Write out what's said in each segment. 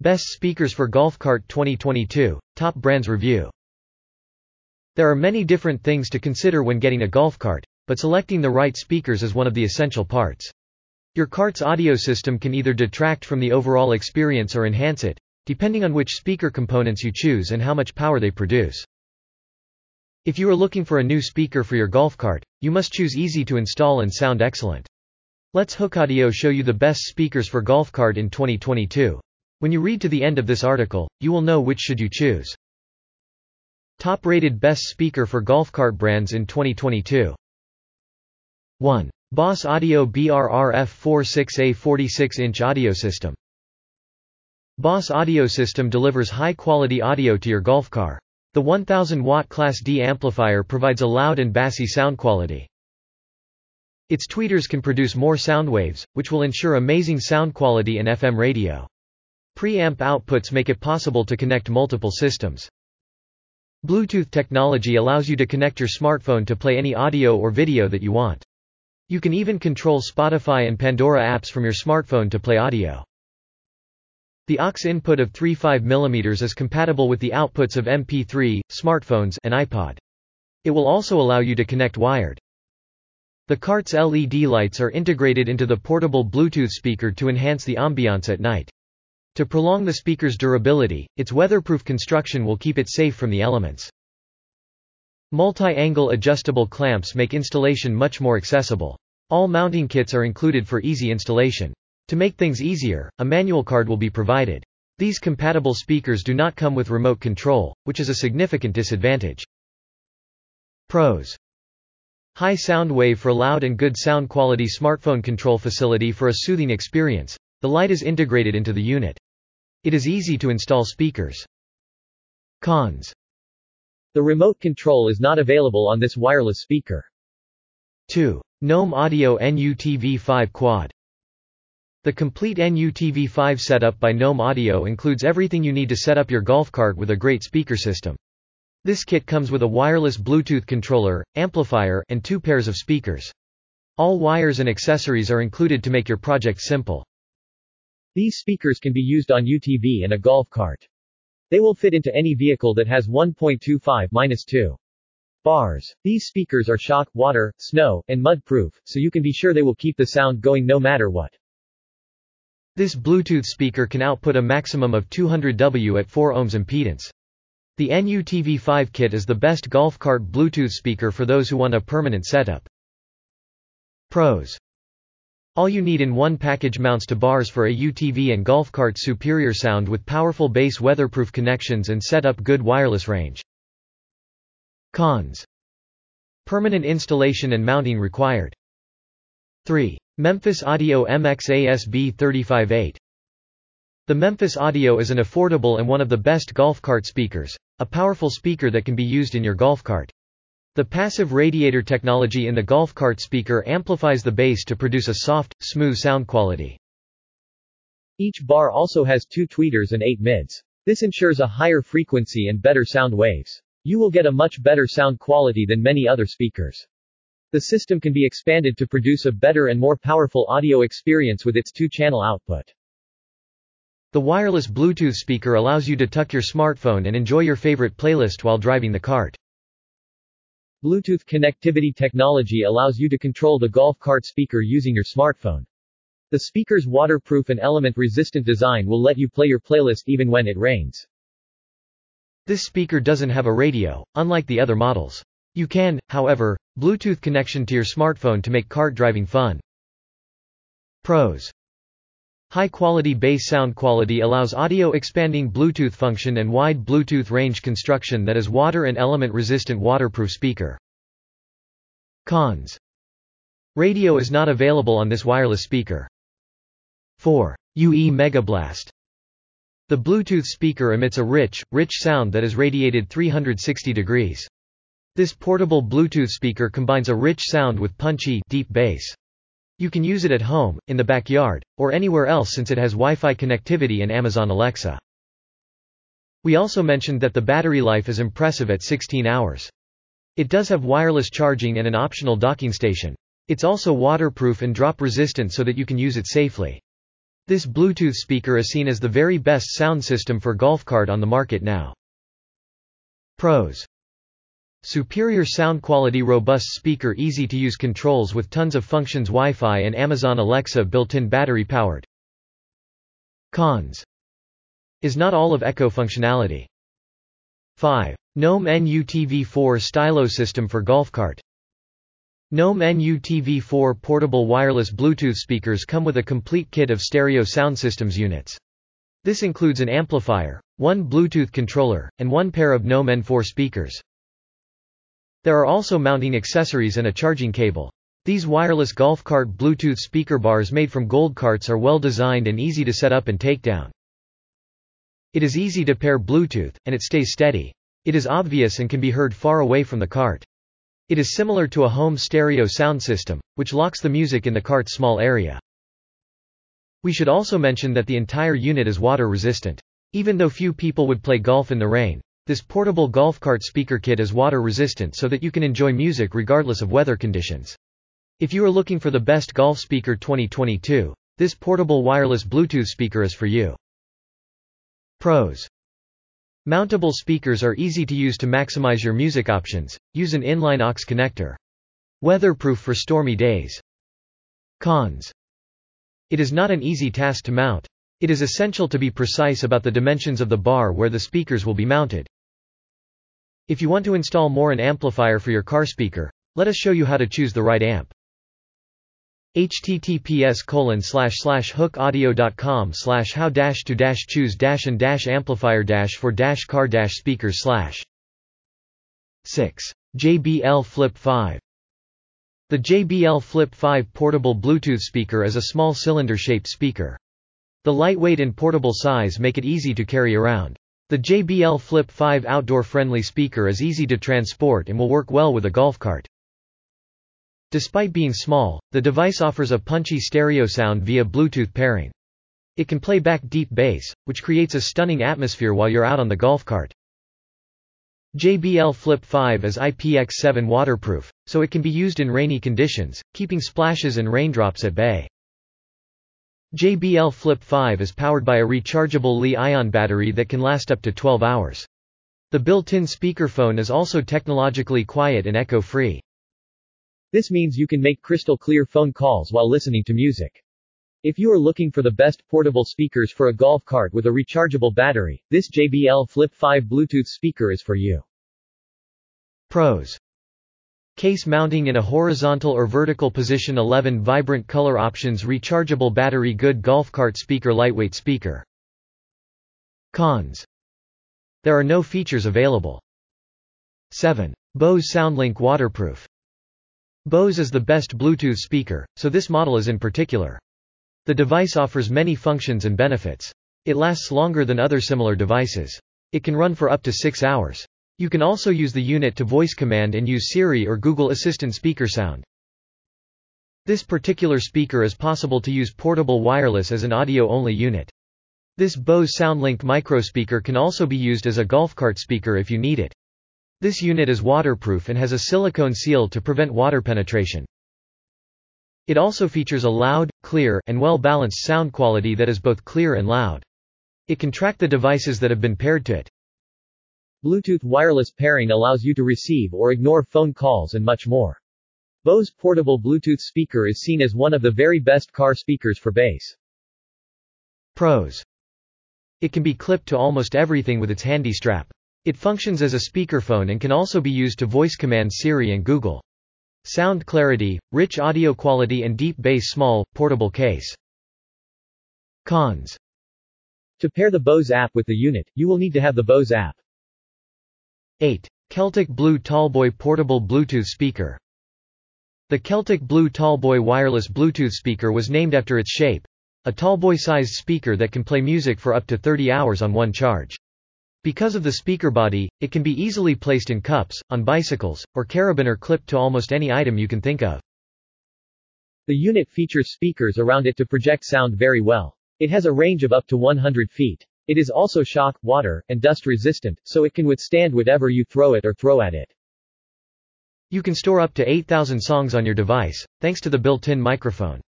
Best Speakers for Golf Cart 2022, Top Brands Review There are many different things to consider when getting a golf cart, but selecting the right speakers is one of the essential parts. Your cart's audio system can either detract from the overall experience or enhance it, depending on which speaker components you choose and how much power they produce. If you are looking for a new speaker for your golf cart, you must choose easy to install and sound excellent. Let's Hook Audio show you the best speakers for golf cart in 2022. When you read to the end of this article, you will know which should you choose. Top rated best speaker for golf cart brands in 2022. 1. Boss Audio BRRF 46A 46-inch audio system. Boss Audio System delivers high-quality audio to your golf car. The 1000-watt Class D amplifier provides a loud and bassy sound quality. Its tweeters can produce more sound waves, which will ensure amazing sound quality in FM radio. Preamp outputs make it possible to connect multiple systems. Bluetooth technology allows you to connect your smartphone to play any audio or video that you want. You can even control Spotify and Pandora apps from your smartphone to play audio. The aux input of 3.5 mm is compatible with the outputs of MP3, smartphones, and iPod. It will also allow you to connect wired. The cart's LED lights are integrated into the portable Bluetooth speaker to enhance the ambiance at night. To prolong the speaker's durability, its weatherproof construction will keep it safe from the elements. Multi-angle adjustable clamps make installation much more accessible. All mounting kits are included for easy installation. To make things easier, a manual card will be provided. These compatible speakers do not come with remote control, which is a significant disadvantage. Pros High sound wave for loud and good sound quality smartphone control facility for a soothing experience. The light is integrated into the unit. It is easy to install speakers. Cons the remote control is not available on this wireless speaker. 2. NOAM Audio NUTV5 Quad. The complete NUTV5 setup by NOAM Audio includes everything you need to set up your golf cart with a great speaker system. This kit comes with a wireless Bluetooth controller, amplifier, and two pairs of speakers. All wires and accessories are included to make your project simple. These speakers can be used on UTV and a golf cart. They will fit into any vehicle that has 1.25-2 bars. These speakers are shock, water, snow, and mud-proof, so you can be sure they will keep the sound going no matter what. This Bluetooth speaker can output a maximum of 200 W at 4 ohms impedance. The NUTV5 kit is the best golf cart Bluetooth speaker for those who want a permanent setup. Pros all you need in one package mounts to bars for a UTV and golf cart superior sound with powerful bass weatherproof connections and set up good wireless range. Cons. Permanent installation and mounting required. 3. Memphis Audio MX-ASB 358. The Memphis Audio is an affordable and one of the best golf cart speakers, a powerful speaker that can be used in your golf cart. The passive radiator technology in the golf cart speaker amplifies the bass to produce a soft, smooth sound quality. Each bar also has two tweeters and eight mids. This ensures a higher frequency and better sound waves. You will get a much better sound quality than many other speakers. The system can be expanded to produce a better and more powerful audio experience with its two-channel output. The wireless Bluetooth speaker allows you to tuck your smartphone and enjoy your favorite playlist while driving the cart. Bluetooth connectivity technology allows you to control the golf cart speaker using your smartphone. The speaker's waterproof and element-resistant design will let you play your playlist even when it rains. This speaker doesn't have a radio, unlike the other models. You can, however, Bluetooth connection to your smartphone to make cart driving fun. Pros High-quality bass sound quality allows audio-expanding Bluetooth function and wide Bluetooth range construction that is water and element-resistant waterproof speaker. Cons. Radio is not available on this wireless speaker. 4. UE Megablast. The Bluetooth speaker emits a rich, rich sound that is radiated 360 degrees. This portable Bluetooth speaker combines a rich sound with punchy, deep bass. You can use it at home, in the backyard, or anywhere else since it has Wi-Fi connectivity and Amazon Alexa. We also mentioned that the battery life is impressive at 16 hours. It does have wireless charging and an optional docking station. It's also waterproof and drop resistant so that you can use it safely. This Bluetooth speaker is seen as the very best sound system for golf cart on the market now. Pros Superior sound quality robust speaker easy to use controls with tons of functions Wi-Fi and Amazon Alexa built-in battery powered. Cons Is not all of Echo functionality. 5. NOAM NU-TV4 Stylo System for Golf Cart NOAM NU-TV4 portable wireless Bluetooth speakers come with a complete kit of stereo sound systems units. This includes an amplifier, one Bluetooth controller, and one pair of NOAM N4 speakers. There are also mounting accessories and a charging cable. These wireless golf cart Bluetooth speaker bars made from gold carts are well designed and easy to set up and take down. It is easy to pair Bluetooth, and it stays steady. It is obvious and can be heard far away from the cart. It is similar to a home stereo sound system, which locks the music in the cart's small area. We should also mention that the entire unit is water resistant. Even though few people would play golf in the rain, this portable golf cart speaker kit is water resistant so that you can enjoy music regardless of weather conditions. If you are looking for the best golf speaker 2022, this portable wireless Bluetooth speaker is for you. Pros Mountable speakers are easy to use to maximize your music options. Use an inline aux connector. Weatherproof for stormy days. Cons. It is not an easy task to mount. It is essential to be precise about the dimensions of the bar where the speakers will be mounted. If you want to install more an amplifier for your car speaker, let us show you how to choose the right amp https colon slash slash hookaudio.com slash how to choose and amplifier for car slash 6. JBL Flip 5 The JBL Flip 5 portable Bluetooth speaker is a small cylinder-shaped speaker. The lightweight and portable size make it easy to carry around. The JBL Flip 5 outdoor-friendly speaker is easy to transport and will work well with a golf cart. Despite being small, the device offers a punchy stereo sound via Bluetooth pairing. It can play back deep bass, which creates a stunning atmosphere while you're out on the golf cart. JBL Flip 5 is IPX7 waterproof, so it can be used in rainy conditions, keeping splashes and raindrops at bay. JBL Flip 5 is powered by a rechargeable Li-ion battery that can last up to 12 hours. The built-in speakerphone is also technologically quiet and echo-free. This means you can make crystal clear phone calls while listening to music. If you are looking for the best portable speakers for a golf cart with a rechargeable battery, this JBL Flip 5 Bluetooth speaker is for you. Pros Case mounting in a horizontal or vertical position 11 vibrant color options rechargeable battery good golf cart speaker lightweight speaker Cons There are no features available 7. Bose SoundLink waterproof Bose is the best Bluetooth speaker, so this model is in particular. The device offers many functions and benefits. It lasts longer than other similar devices. It can run for up to 6 hours. You can also use the unit to voice command and use Siri or Google Assistant speaker sound. This particular speaker is possible to use portable wireless as an audio-only unit. This Bose SoundLink microspeaker can also be used as a golf cart speaker if you need it. This unit is waterproof and has a silicone seal to prevent water penetration. It also features a loud, clear, and well-balanced sound quality that is both clear and loud. It can track the devices that have been paired to it. Bluetooth wireless pairing allows you to receive or ignore phone calls and much more. Bose portable Bluetooth speaker is seen as one of the very best car speakers for bass. Pros. It can be clipped to almost everything with its handy strap. It functions as a speakerphone and can also be used to voice command Siri and Google. Sound clarity, rich audio quality and deep bass small, portable case. Cons. To pair the Bose app with the unit, you will need to have the Bose app. 8. Celtic Blue Tallboy Portable Bluetooth Speaker The Celtic Blue Tallboy wireless Bluetooth speaker was named after its shape. A tallboy-sized speaker that can play music for up to 30 hours on one charge. Because of the speaker body, it can be easily placed in cups, on bicycles, or carabiner clipped to almost any item you can think of. The unit features speakers around it to project sound very well. It has a range of up to 100 feet. It is also shock, water, and dust resistant, so it can withstand whatever you throw it or throw at it. You can store up to 8,000 songs on your device, thanks to the built-in microphone.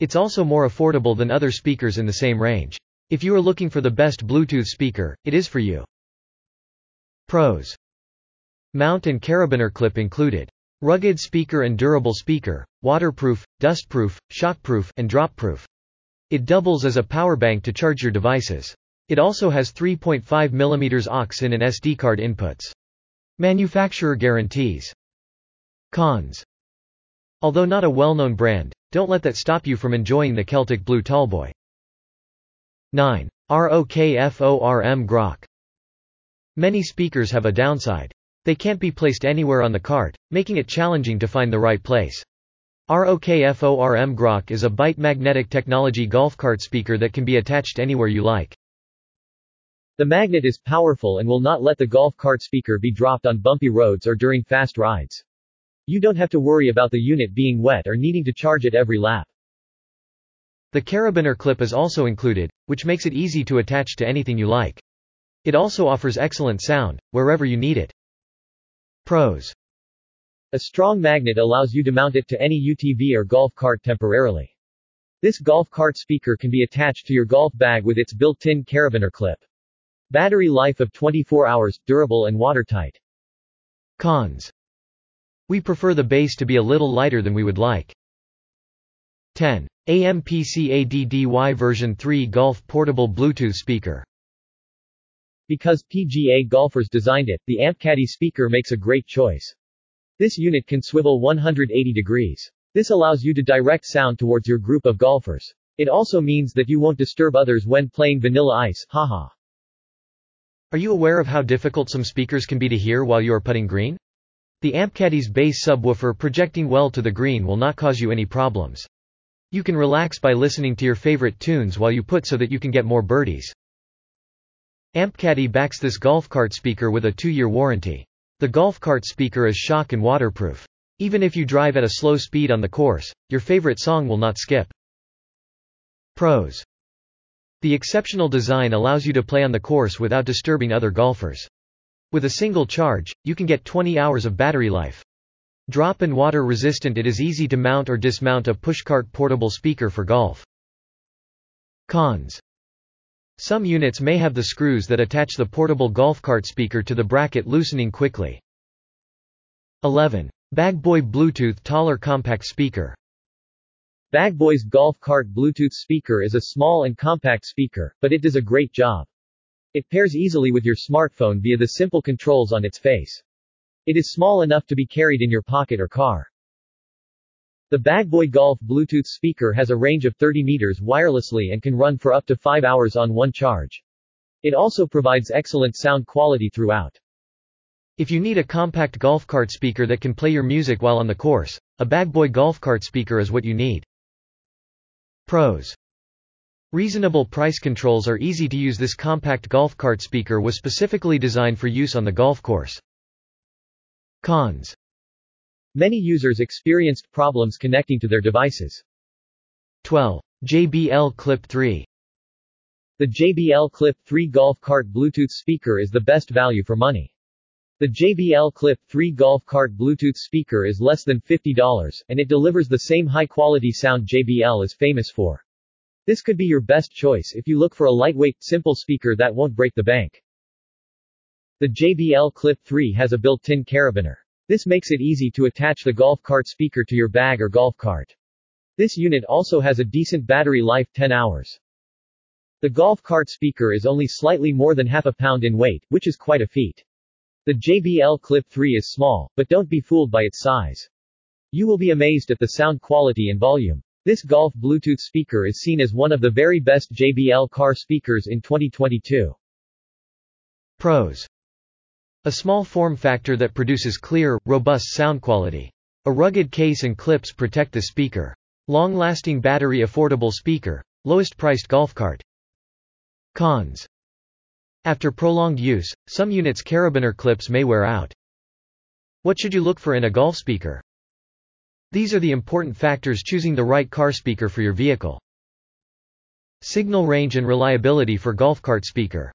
It's also more affordable than other speakers in the same range. If you are looking for the best Bluetooth speaker, it is for you. Pros. Mount and carabiner clip included. Rugged speaker and durable speaker, waterproof, dustproof, shockproof, and dropproof. It doubles as a power bank to charge your devices. It also has 3.5 mm aux in and SD card inputs. Manufacturer guarantees. Cons. Although not a well-known brand, don't let that stop you from enjoying the Celtic Blue Tallboy. 9. ROKFORM Grok. Many speakers have a downside. They can't be placed anywhere on the cart, making it challenging to find the right place. ROKFORM Grok is a Byte magnetic technology golf cart speaker that can be attached anywhere you like. The magnet is powerful and will not let the golf cart speaker be dropped on bumpy roads or during fast rides. You don't have to worry about the unit being wet or needing to charge it every lap. The carabiner clip is also included, which makes it easy to attach to anything you like. It also offers excellent sound, wherever you need it. Pros. A strong magnet allows you to mount it to any UTV or golf cart temporarily. This golf cart speaker can be attached to your golf bag with its built-in carabiner clip. Battery life of 24 hours, durable and watertight. Cons. We prefer the base to be a little lighter than we would like. 10. AMPCADDY version 3 Golf Portable Bluetooth Speaker because PGA golfers designed it, the AmpCaddy speaker makes a great choice. This unit can swivel 180 degrees. This allows you to direct sound towards your group of golfers. It also means that you won't disturb others when playing Vanilla Ice, haha. Are you aware of how difficult some speakers can be to hear while you are putting green? The AmpCaddy's bass subwoofer projecting well to the green will not cause you any problems. You can relax by listening to your favorite tunes while you put so that you can get more birdies. AmpCaddy backs this golf cart speaker with a two-year warranty. The golf cart speaker is shock and waterproof. Even if you drive at a slow speed on the course, your favorite song will not skip. Pros. The exceptional design allows you to play on the course without disturbing other golfers. With a single charge, you can get 20 hours of battery life. Drop and water resistant it is easy to mount or dismount a pushcart portable speaker for golf. Cons. Some units may have the screws that attach the portable golf cart speaker to the bracket loosening quickly. 11. Bagboy Bluetooth Taller Compact Speaker Bagboy's golf cart Bluetooth speaker is a small and compact speaker, but it does a great job. It pairs easily with your smartphone via the simple controls on its face. It is small enough to be carried in your pocket or car. The Bagboy Golf Bluetooth speaker has a range of 30 meters wirelessly and can run for up to 5 hours on one charge. It also provides excellent sound quality throughout. If you need a compact golf cart speaker that can play your music while on the course, a Bagboy golf cart speaker is what you need. Pros. Reasonable price controls are easy to use This compact golf cart speaker was specifically designed for use on the golf course. Cons. Many users experienced problems connecting to their devices. 12. JBL Clip 3 The JBL Clip 3 Golf Cart Bluetooth speaker is the best value for money. The JBL Clip 3 Golf Cart Bluetooth speaker is less than $50, and it delivers the same high-quality sound JBL is famous for. This could be your best choice if you look for a lightweight, simple speaker that won't break the bank. The JBL Clip 3 has a built-in carabiner. This makes it easy to attach the golf cart speaker to your bag or golf cart. This unit also has a decent battery life 10 hours. The golf cart speaker is only slightly more than half a pound in weight, which is quite a feat. The JBL Clip 3 is small, but don't be fooled by its size. You will be amazed at the sound quality and volume. This golf Bluetooth speaker is seen as one of the very best JBL car speakers in 2022. Pros a small form factor that produces clear, robust sound quality. A rugged case and clips protect the speaker. Long-lasting battery affordable speaker. Lowest priced golf cart. Cons. After prolonged use, some units' carabiner clips may wear out. What should you look for in a golf speaker? These are the important factors choosing the right car speaker for your vehicle. Signal range and reliability for golf cart speaker.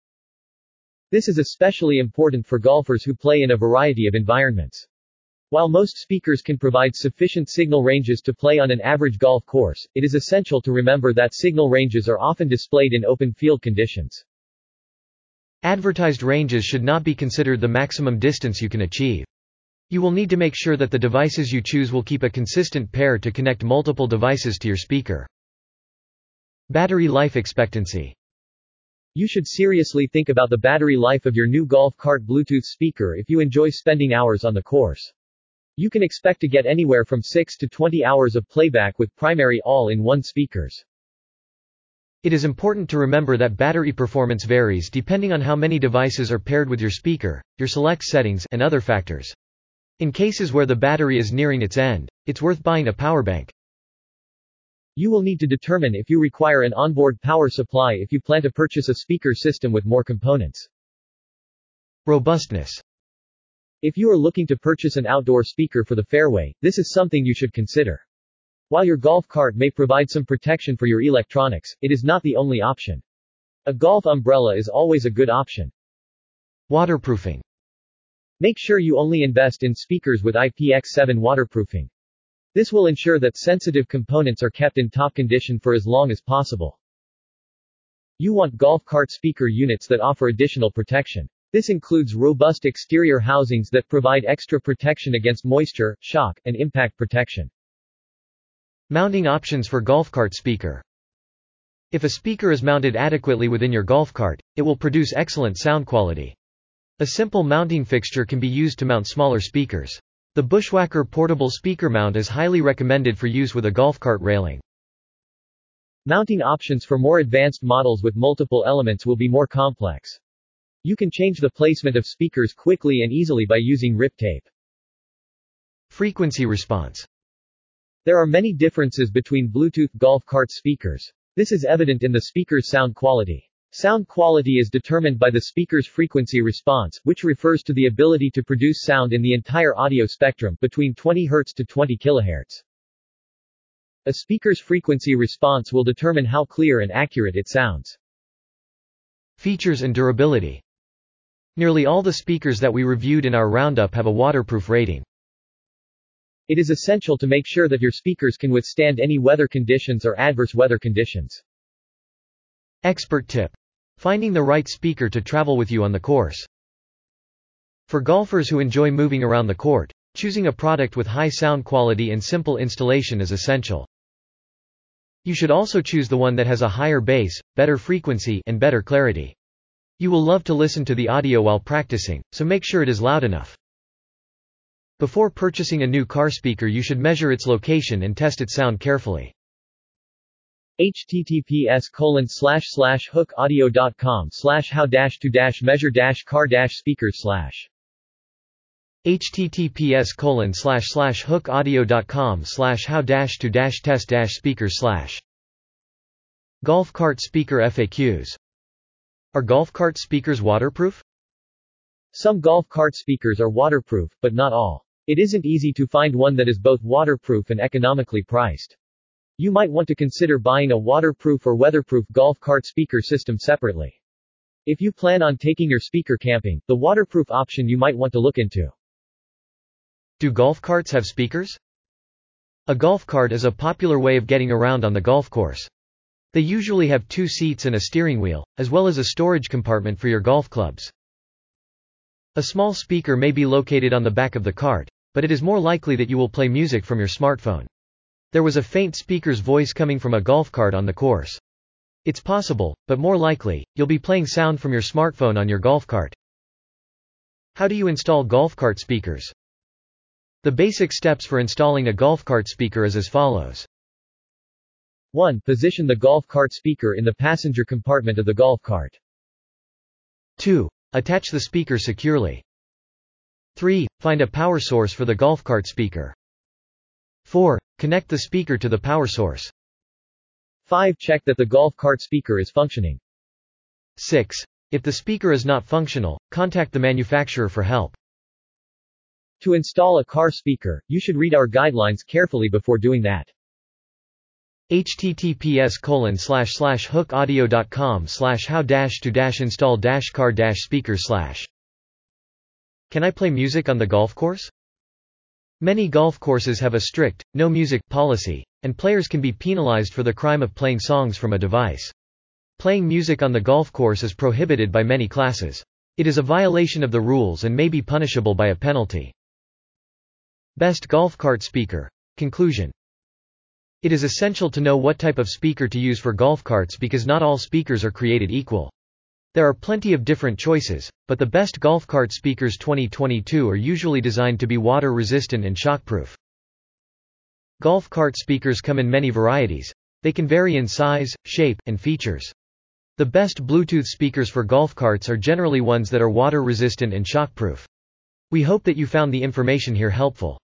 This is especially important for golfers who play in a variety of environments. While most speakers can provide sufficient signal ranges to play on an average golf course, it is essential to remember that signal ranges are often displayed in open field conditions. Advertised ranges should not be considered the maximum distance you can achieve. You will need to make sure that the devices you choose will keep a consistent pair to connect multiple devices to your speaker. Battery life expectancy. You should seriously think about the battery life of your new golf cart Bluetooth speaker if you enjoy spending hours on the course. You can expect to get anywhere from 6 to 20 hours of playback with primary all-in-one speakers. It is important to remember that battery performance varies depending on how many devices are paired with your speaker, your select settings, and other factors. In cases where the battery is nearing its end, it's worth buying a power bank. You will need to determine if you require an onboard power supply if you plan to purchase a speaker system with more components. Robustness. If you are looking to purchase an outdoor speaker for the fairway, this is something you should consider. While your golf cart may provide some protection for your electronics, it is not the only option. A golf umbrella is always a good option. Waterproofing. Make sure you only invest in speakers with IPX7 waterproofing. This will ensure that sensitive components are kept in top condition for as long as possible. You want golf cart speaker units that offer additional protection. This includes robust exterior housings that provide extra protection against moisture, shock, and impact protection. Mounting options for golf cart speaker. If a speaker is mounted adequately within your golf cart, it will produce excellent sound quality. A simple mounting fixture can be used to mount smaller speakers. The Bushwhacker portable speaker mount is highly recommended for use with a golf cart railing. Mounting options for more advanced models with multiple elements will be more complex. You can change the placement of speakers quickly and easily by using rip tape. Frequency response. There are many differences between Bluetooth golf cart speakers. This is evident in the speaker's sound quality. Sound quality is determined by the speaker's frequency response, which refers to the ability to produce sound in the entire audio spectrum, between 20 Hz to 20 kHz. A speaker's frequency response will determine how clear and accurate it sounds. Features and durability. Nearly all the speakers that we reviewed in our roundup have a waterproof rating. It is essential to make sure that your speakers can withstand any weather conditions or adverse weather conditions. Expert tip. Finding the right speaker to travel with you on the course. For golfers who enjoy moving around the court, choosing a product with high sound quality and simple installation is essential. You should also choose the one that has a higher bass, better frequency, and better clarity. You will love to listen to the audio while practicing, so make sure it is loud enough. Before purchasing a new car speaker you should measure its location and test its sound carefully https colon slash slash hookaudio.com slash how dash to dash measure dash car dash speakers slash https colon slash slash hookaudio.com slash how dash to dash test dash speakers slash golf cart speaker FAQs are golf cart speakers waterproof? Some golf cart speakers are waterproof, but not all. It isn't easy to find one that is both waterproof and economically priced. You might want to consider buying a waterproof or weatherproof golf cart speaker system separately. If you plan on taking your speaker camping, the waterproof option you might want to look into. Do golf carts have speakers? A golf cart is a popular way of getting around on the golf course. They usually have two seats and a steering wheel, as well as a storage compartment for your golf clubs. A small speaker may be located on the back of the cart, but it is more likely that you will play music from your smartphone. There was a faint speaker's voice coming from a golf cart on the course. It's possible, but more likely, you'll be playing sound from your smartphone on your golf cart. How do you install golf cart speakers? The basic steps for installing a golf cart speaker is as follows. 1. Position the golf cart speaker in the passenger compartment of the golf cart. 2. Attach the speaker securely. 3. Find a power source for the golf cart speaker. 4. Connect the speaker to the power source. 5. Check that the golf cart speaker is functioning. 6. If the speaker is not functional, contact the manufacturer for help. To install a car speaker, you should read our guidelines carefully before doing that. https colon slash slash hookaudio.com slash how dash to dash install dash car dash speaker slash Can I play music on the golf course? Many golf courses have a strict, no music policy, and players can be penalized for the crime of playing songs from a device. Playing music on the golf course is prohibited by many classes. It is a violation of the rules and may be punishable by a penalty. Best golf cart speaker. Conclusion. It is essential to know what type of speaker to use for golf carts because not all speakers are created equal. There are plenty of different choices, but the best golf cart speakers 2022 are usually designed to be water resistant and shockproof. Golf cart speakers come in many varieties. They can vary in size, shape, and features. The best Bluetooth speakers for golf carts are generally ones that are water resistant and shockproof. We hope that you found the information here helpful.